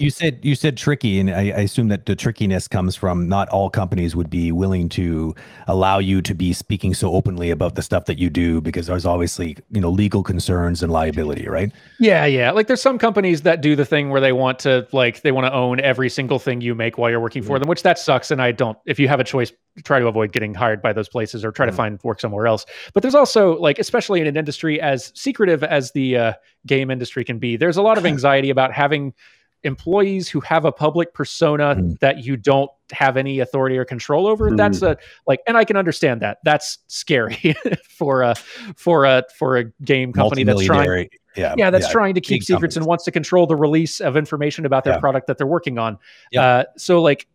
you said you said tricky, and I, I, assume that the trickiness comes from not all companies would be willing to allow you to be speaking so openly about the stuff that you do because there's obviously you know legal concerns and liability, right? Yeah, yeah. Like there's some companies that do the thing where they want to like they want to own every single thing you make while you're working for them, which that sucks. And I don't. If you have a choice, try to avoid getting hired by those places or try mm-hmm. to find work somewhere else. But there's also like, especially in an industry as secretive as the uh, game industry can be, there's a lot of anxiety about having employees who have a public persona mm. that you don't have any authority or control over mm. that's a like and i can understand that that's scary for a for a for a game company that's trying yeah yeah that's yeah, trying to keep secrets companies. and wants to control the release of information about their yeah. product that they're working on yeah. Uh, so like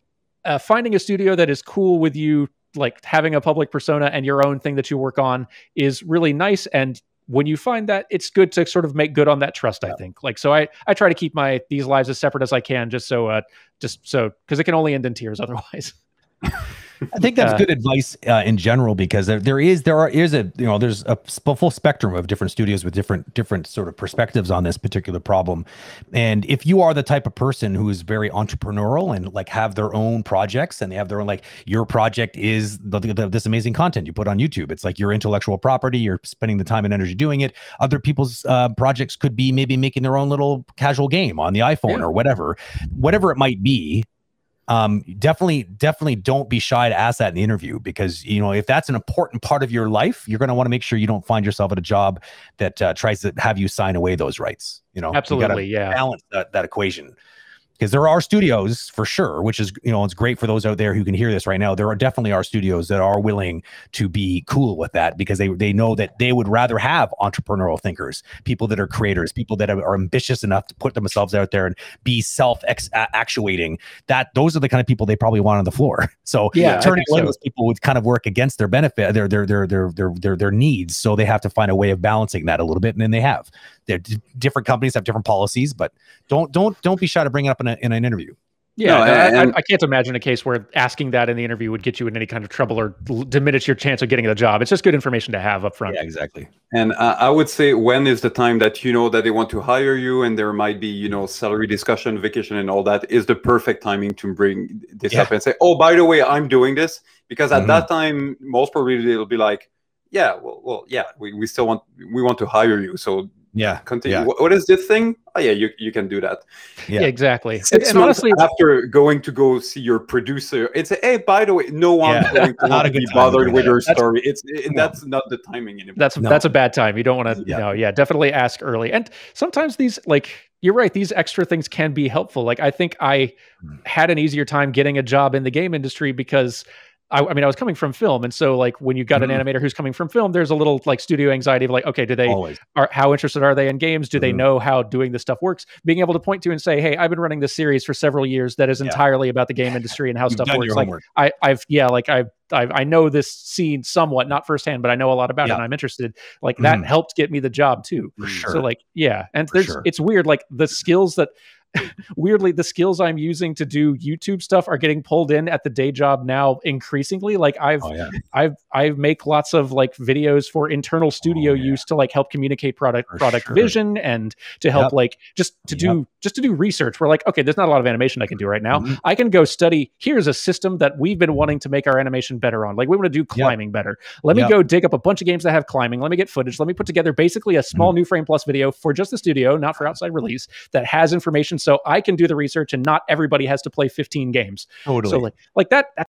uh, finding a studio that is cool with you like having a public persona and your own thing that you work on is really nice and when you find that it's good to sort of make good on that trust yeah. i think like so i i try to keep my these lives as separate as i can just so uh just so because it can only end in tears otherwise I think that's uh, good advice uh, in general because there, there is there are is a you know there's a full spectrum of different studios with different different sort of perspectives on this particular problem, and if you are the type of person who is very entrepreneurial and like have their own projects and they have their own like your project is the, the, this amazing content you put on YouTube, it's like your intellectual property, you're spending the time and energy doing it. Other people's uh, projects could be maybe making their own little casual game on the iPhone yeah. or whatever, whatever it might be um, definitely, definitely don't be shy to ask that in the interview because you know if that's an important part of your life, you're going to want to make sure you don't find yourself at a job that uh, tries to have you sign away those rights. You know, absolutely, you yeah, balance that, that equation because there are studios for sure, which is you know it's great for those out there who can hear this right now. There are definitely are studios that are willing to be cool with that because they they know that they would rather have entrepreneurial thinkers, people that are creators, people that are ambitious enough to put themselves out there and be self actuating. That those are the kind of people they probably want on the floor. So yeah, turning away so. those people would kind of work against their benefit, their their their their their their their needs. So they have to find a way of balancing that a little bit, and then they have. They're different companies have different policies, but don't don't don't be shy to bring it up in, a, in an interview. Yeah, no, and, I, I, can't imagine a case where asking that in the interview would get you in any kind of trouble or diminish your chance of getting the job. It's just good information to have up front. Yeah, exactly. And uh, I would say when is the time that you know that they want to hire you and there might be, you know, salary discussion, vacation and all that is the perfect timing to bring this yeah. up and say, "Oh, by the way, I'm doing this." Because at mm-hmm. that time most probably it'll be like, "Yeah, well, well, yeah, we, we still want we want to hire you." So yeah continue. yeah. what is this thing? Oh yeah you, you can do that. Yeah, yeah exactly. Six and, honestly after going to go see your producer it's a, hey by the way no one's yeah. going to not be bothered with your story. It's it, that's not the timing anymore. That's no. that's a bad time. You don't want to yeah. no yeah definitely ask early. And sometimes these like you're right these extra things can be helpful. Like i think i hmm. had an easier time getting a job in the game industry because I, I, mean, I was coming from film, and so like when you got mm-hmm. an animator who's coming from film, there's a little like studio anxiety of like, okay, do they Always. are how interested are they in games? Do mm-hmm. they know how doing this stuff works? Being able to point to and say, hey, I've been running this series for several years that is yeah. entirely about the game industry and how stuff works. Like I, I've yeah, like I've I, I know this scene somewhat, not firsthand, but I know a lot about yeah. it and I'm interested. Like that mm. helped get me the job too. Sure. So like, yeah. And For there's, sure. it's weird. Like the skills that weirdly the skills i'm using to do youtube stuff are getting pulled in at the day job now increasingly like i've oh, yeah. i've i make lots of like videos for internal studio oh, yeah. use to like help communicate product for product sure. vision and to help yep. like just to yep. do just to do research we're like okay there's not a lot of animation i can do right now mm-hmm. i can go study here's a system that we've been wanting to make our animation better on like we want to do climbing yep. better let me go dig up a bunch of games that have climbing let me get footage let me put together basically a small mm-hmm. new frame plus video for just the studio not for outside release that has information so I can do the research and not everybody has to play 15 games. Totally. So like like that